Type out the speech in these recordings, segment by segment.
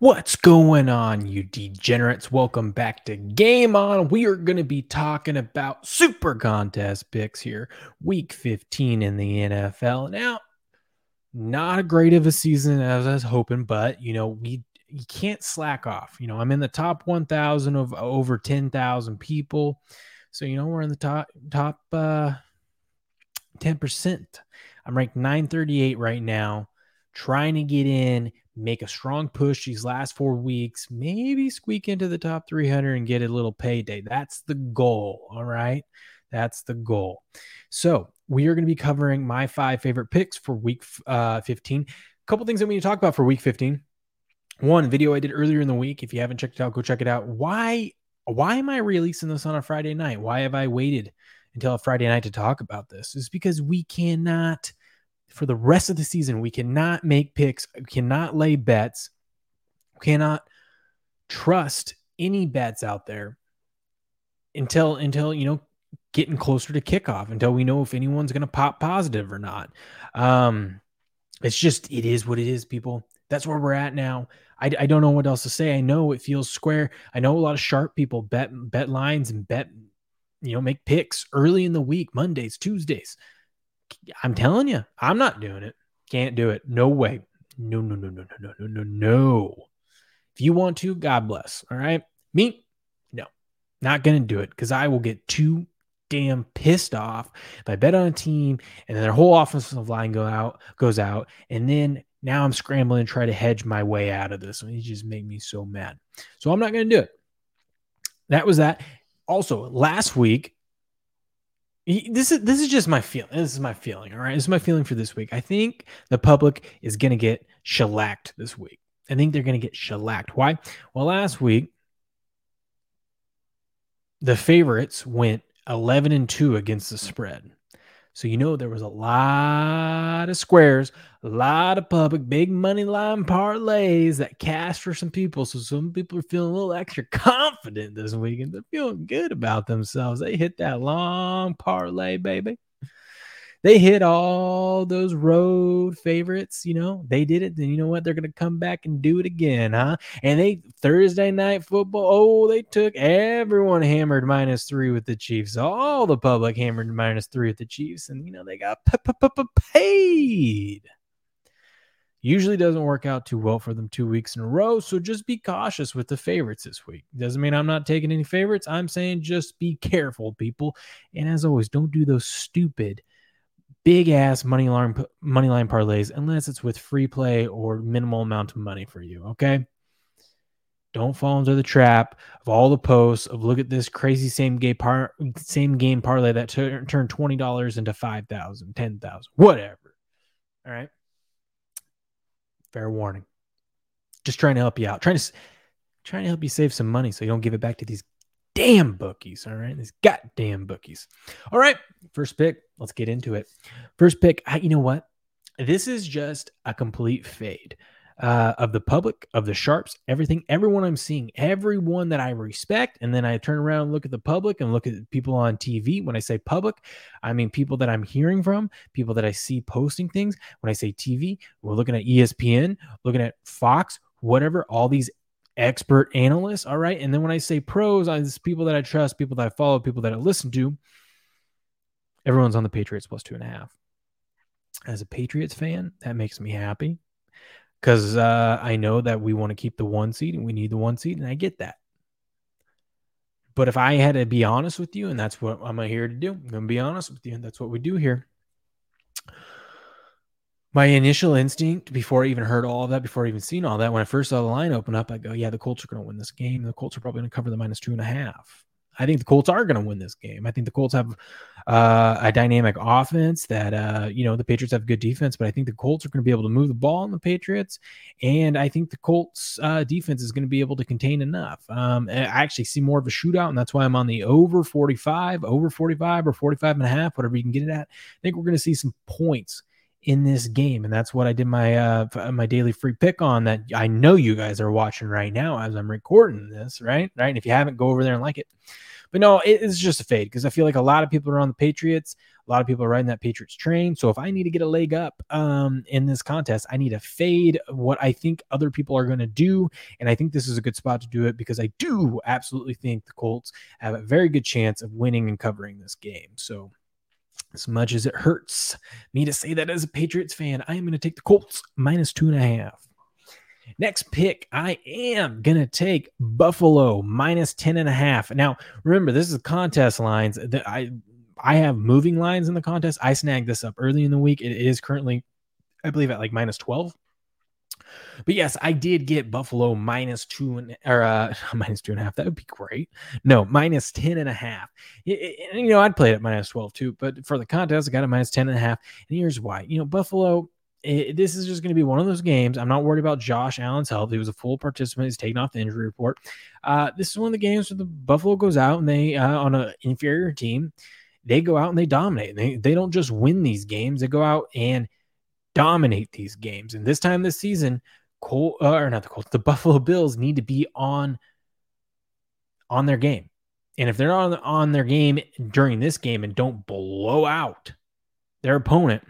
What's going on, you degenerates? Welcome back to Game On. We are going to be talking about super contest picks here, week 15 in the NFL. Now, not a great of a season as I was hoping, but you know, we you can't slack off. You know, I'm in the top 1,000 of over 10,000 people. So, you know, we're in the top top uh 10%. I'm ranked 938 right now, trying to get in, make a strong push these last four weeks, maybe squeak into the top 300 and get a little payday. That's the goal. All right. That's the goal. So we are going to be covering my five favorite picks for week uh, 15. A couple things that we need to talk about for week 15. One video I did earlier in the week. If you haven't checked it out, go check it out. Why why am I releasing this on a Friday night? Why have I waited until a Friday night to talk about this? Is because we cannot for the rest of the season, we cannot make picks, we cannot lay bets, we cannot trust any bets out there until until you know getting closer to kickoff until we know if anyone's going to pop positive or not. Um, it's just it is what it is, people. That's where we're at now. I, I don't know what else to say. I know it feels square. I know a lot of sharp people bet bet lines and bet you know make picks early in the week, Mondays, Tuesdays. I'm telling you, I'm not doing it. Can't do it. No way. No, no, no, no, no, no, no, no. If you want to, God bless. All right. Me, no, not going to do it because I will get too damn pissed off if I bet on a team and then their whole offensive line go out goes out and then now I'm scrambling to try to hedge my way out of this. And it just make me so mad. So I'm not going to do it. That was that. Also, last week this is this is just my feeling. This is my feeling. All right, this is my feeling for this week. I think the public is going to get shellacked this week. I think they're going to get shellacked. Why? Well, last week the favorites went 11 and 2 against the spread. So you know there was a lot of squares, a lot of public big money line parlays that cast for some people. So some people are feeling a little extra confident this weekend. They're feeling good about themselves. They hit that long parlay, baby they hit all those road favorites. You know, they did it. Then you know what? They're gonna come back and do it again, huh? And they Thursday night football. Oh, they took everyone hammered minus three with the Chiefs. All the public hammered minus three with the Chiefs, and you know they got paid. Usually doesn't work out too well for them two weeks in a row. So just be cautious with the favorites this week. Doesn't mean I'm not taking any favorites. I'm saying just be careful, people. And as always, don't do those stupid big ass money line money line parlays unless it's with free play or minimal amount of money for you. Okay. Don't fall into the trap of all the posts of look at this crazy same game par same game parlay that t- turned twenty dollars into five thousand, ten thousand, whatever. All right. Fair warning. Just trying to help you out. Trying to trying to help you save some money so you don't give it back to these damn bookies. All right. These goddamn bookies. All right. First pick. Let's get into it. First pick. I, you know what? This is just a complete fade uh, of the public, of the sharps, everything, everyone I'm seeing, everyone that I respect. And then I turn around and look at the public and look at people on TV. When I say public, I mean people that I'm hearing from, people that I see posting things. When I say TV, we're looking at ESPN, looking at Fox, whatever, all these expert analysts. All right. And then when I say pros, I it's people that I trust, people that I follow, people that I listen to. Everyone's on the Patriots plus two and a half. As a Patriots fan, that makes me happy because uh, I know that we want to keep the one seed and we need the one seed, and I get that. But if I had to be honest with you, and that's what I'm here to do, I'm going to be honest with you, and that's what we do here my initial instinct before I even heard all of that, before I even seen all that, when I first saw the line open up, I go, yeah, the Colts are going to win this game. The Colts are probably going to cover the minus two and a half. I think the Colts are going to win this game. I think the Colts have uh, a dynamic offense that, uh, you know, the Patriots have good defense, but I think the Colts are going to be able to move the ball on the Patriots. And I think the Colts uh, defense is going to be able to contain enough. Um, I actually see more of a shootout, and that's why I'm on the over 45, over 45 or 45 and a half, whatever you can get it at. I think we're going to see some points in this game and that's what i did my uh my daily free pick on that i know you guys are watching right now as i'm recording this right? Right? And if you haven't go over there and like it. But no it's just a fade because i feel like a lot of people are on the patriots. A lot of people are riding that patriots train. So if i need to get a leg up um in this contest i need to fade what i think other people are going to do and i think this is a good spot to do it because i do absolutely think the colts have a very good chance of winning and covering this game. So as much as it hurts me to say that as a Patriots fan, I am going to take the Colts minus two and a half. Next pick, I am going to take Buffalo minus 10 and a half. Now, remember, this is contest lines that I I have moving lines in the contest. I snagged this up early in the week. It is currently, I believe, at like minus 12. But yes, I did get Buffalo minus two and or uh, minus two and a half. That would be great. No, minus 10 and a half. It, it, you know, I'd play it at minus 12 too, but for the contest, I got a minus 10 and a half. And here's why. You know, Buffalo, it, this is just going to be one of those games. I'm not worried about Josh Allen's health. He was a full participant. He's taken off the injury report. Uh, this is one of the games where the Buffalo goes out and they, uh, on an inferior team, they go out and they dominate. They, they don't just win these games, they go out and dominate these games. And this time this season, Col uh, or not the Colts, the Buffalo Bills need to be on on their game. And if they're on on their game during this game and don't blow out their opponent,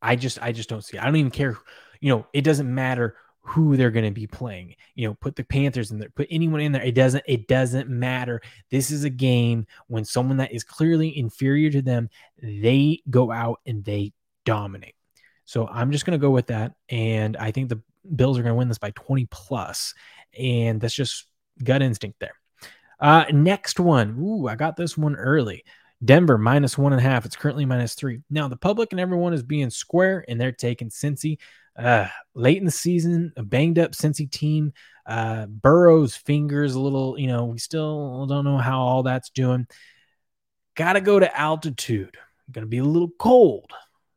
I just I just don't see. It. I don't even care. You know, it doesn't matter who they're going to be playing. You know, put the Panthers in there, put anyone in there. It doesn't it doesn't matter. This is a game when someone that is clearly inferior to them, they go out and they dominate. So I'm just going to go with that. And I think the Bills are going to win this by 20 plus, And that's just gut instinct there. Uh, next one. Ooh, I got this one early. Denver minus one and a half. It's currently minus three. Now, the public and everyone is being square and they're taking Cincy. Uh, late in the season, a banged up Cincy team. Uh, Burrow's fingers a little, you know, we still don't know how all that's doing. Got to go to altitude. Going to be a little cold.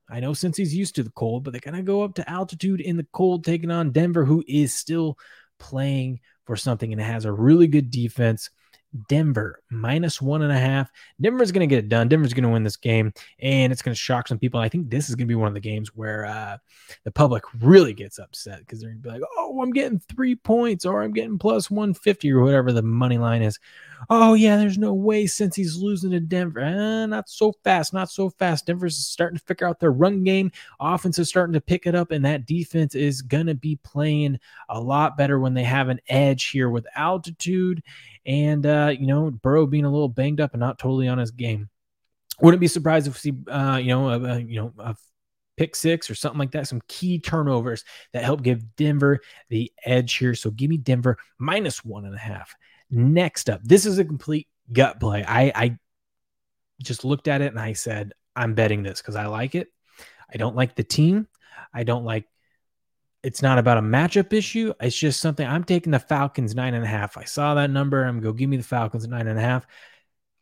I know Cincy's used to the cold, but they kind of go up to altitude in the cold, taking on Denver, who is still playing for something and has a really good defense. Denver minus one and a half. Denver's going to get it done. Denver's going to win this game, and it's going to shock some people. I think this is going to be one of the games where uh, the public really gets upset because they're going to be like, "Oh, I'm getting three points, or I'm getting plus 150, or whatever the money line is." Oh yeah, there's no way Cincy's losing to Denver. Eh, not so fast, not so fast. Denver's starting to figure out their run game. Offense is starting to pick it up, and that defense is going to be playing a lot better when they have an edge here with altitude and uh, you know Burrow being a little banged up and not totally on his game. Wouldn't be surprised if we see uh, you know you know a pick six or something like that, some key turnovers that help give Denver the edge here. So give me Denver minus one and a half. Next up, this is a complete gut play. I, I just looked at it and I said, I'm betting this because I like it. I don't like the team. I don't like it's not about a matchup issue. It's just something I'm taking the Falcons nine and a half. I saw that number. I'm go give me the Falcons nine and a half.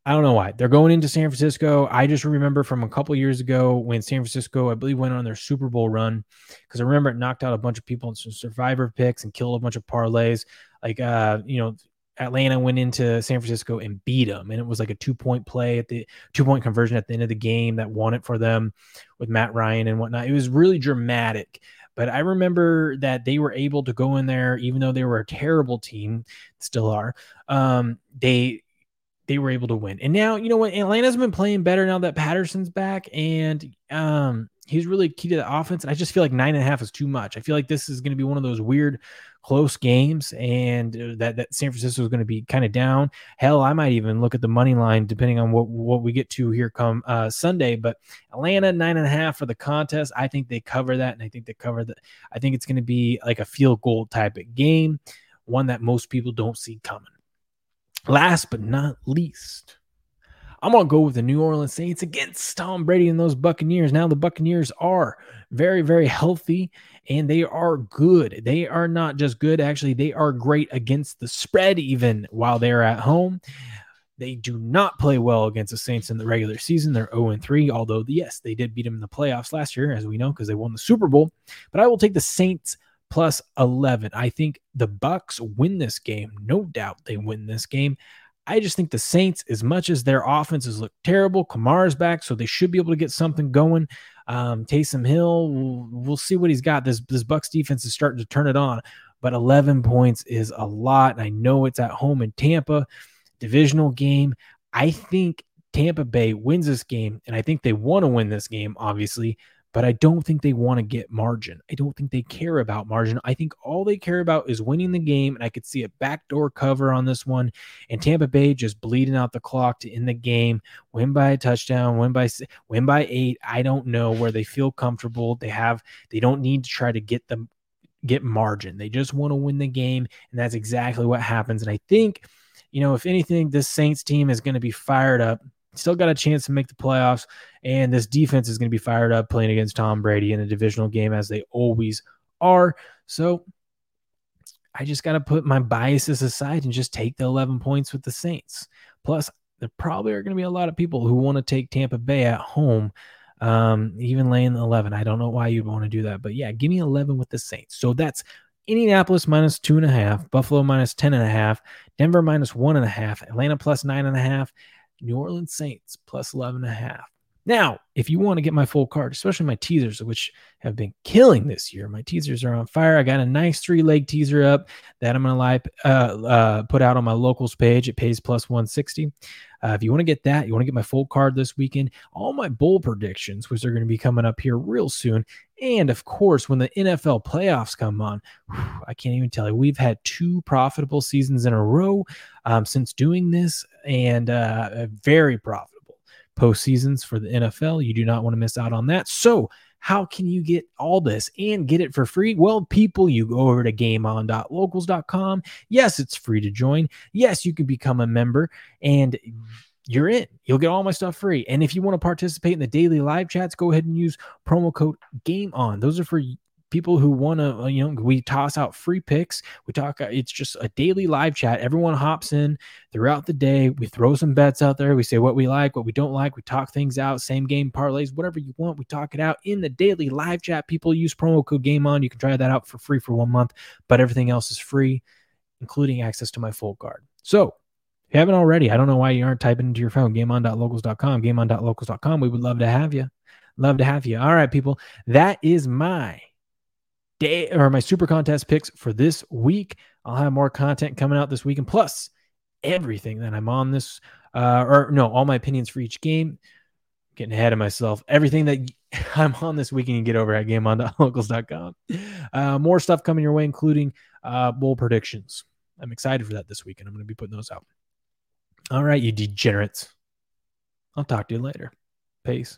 I don't know why they're going into San Francisco. I just remember from a couple years ago when San Francisco, I believe, went on their Super Bowl run because I remember it knocked out a bunch of people in some Survivor picks and killed a bunch of parlays. Like, uh, you know, Atlanta went into San Francisco and beat them, and it was like a two point play at the two point conversion at the end of the game that won it for them with Matt Ryan and whatnot. It was really dramatic. But I remember that they were able to go in there, even though they were a terrible team, still are. Um, they they were able to win. And now, you know what? Atlanta's been playing better now that Patterson's back, and um, he's really key to the offense. And I just feel like nine and a half is too much. I feel like this is going to be one of those weird close games and uh, that, that San Francisco is going to be kind of down. Hell, I might even look at the money line depending on what, what we get to here come uh, Sunday. But Atlanta, nine and a half for the contest. I think they cover that. And I think they cover that. I think it's going to be like a field goal type of game, one that most people don't see coming. Last but not least, I'm going to go with the New Orleans Saints against Tom Brady and those Buccaneers. Now, the Buccaneers are very, very healthy and they are good. They are not just good, actually, they are great against the spread, even while they're at home. They do not play well against the Saints in the regular season. They're 0 3, although, yes, they did beat them in the playoffs last year, as we know, because they won the Super Bowl. But I will take the Saints plus 11. I think the Bucks win this game. No doubt they win this game. I just think the Saints, as much as their offenses look terrible, Kamara's back, so they should be able to get something going. Um, Taysom Hill, we'll, we'll see what he's got. This this Bucks defense is starting to turn it on, but 11 points is a lot. And I know it's at home in Tampa, divisional game. I think Tampa Bay wins this game, and I think they want to win this game, obviously but I don't think they want to get margin. I don't think they care about margin. I think all they care about is winning the game. And I could see a backdoor cover on this one. And Tampa Bay just bleeding out the clock to end the game, win by a touchdown, win by win by eight. I don't know where they feel comfortable. They have they don't need to try to get them get margin. They just want to win the game, and that's exactly what happens. And I think, you know, if anything, this Saints team is going to be fired up still got a chance to make the playoffs. And this defense is going to be fired up playing against Tom Brady in a divisional game, as they always are. So I just got to put my biases aside and just take the 11 points with the Saints. Plus, there probably are going to be a lot of people who want to take Tampa Bay at home, um, even laying 11. I don't know why you'd want to do that, but yeah, give me 11 with the Saints. So that's Indianapolis minus two and a half, Buffalo minus 10 and a half, Denver minus one and a half, Atlanta plus nine and a half, New Orleans Saints plus 11 and a half. Now, if you want to get my full card, especially my teasers, which have been killing this year, my teasers are on fire. I got a nice three leg teaser up that I'm going to uh, uh, put out on my locals page. It pays plus 160. Uh, if you want to get that, you want to get my full card this weekend, all my bowl predictions, which are going to be coming up here real soon. And of course, when the NFL playoffs come on, whew, I can't even tell you, we've had two profitable seasons in a row um, since doing this and uh, very profitable postseasons for the NFL. You do not want to miss out on that. So, how can you get all this and get it for free? Well, people, you go over to gameon.locals.com. Yes, it's free to join. Yes, you can become a member and you're in. You'll get all my stuff free. And if you want to participate in the daily live chats, go ahead and use promo code game on. Those are for people who want to, uh, you know, we toss out free picks. We talk, uh, it's just a daily live chat. Everyone hops in throughout the day. We throw some bets out there. We say what we like, what we don't like. We talk things out, same game parlays, whatever you want. We talk it out in the daily live chat. People use promo code game on. You can try that out for free for one month, but everything else is free, including access to my full card. So, if you haven't already, I don't know why you aren't typing into your phone, gameon.locals.com, gameon.locals.com. We would love to have you. Love to have you. All right, people. That is my day or my super contest picks for this week. I'll have more content coming out this week, and plus everything that I'm on this, uh, or no, all my opinions for each game. Getting ahead of myself. Everything that I'm on this week, you can get over at gameon.locals.com. Uh, more stuff coming your way, including uh, bowl predictions. I'm excited for that this week, and I'm going to be putting those out. All right, you degenerates. I'll talk to you later. Peace.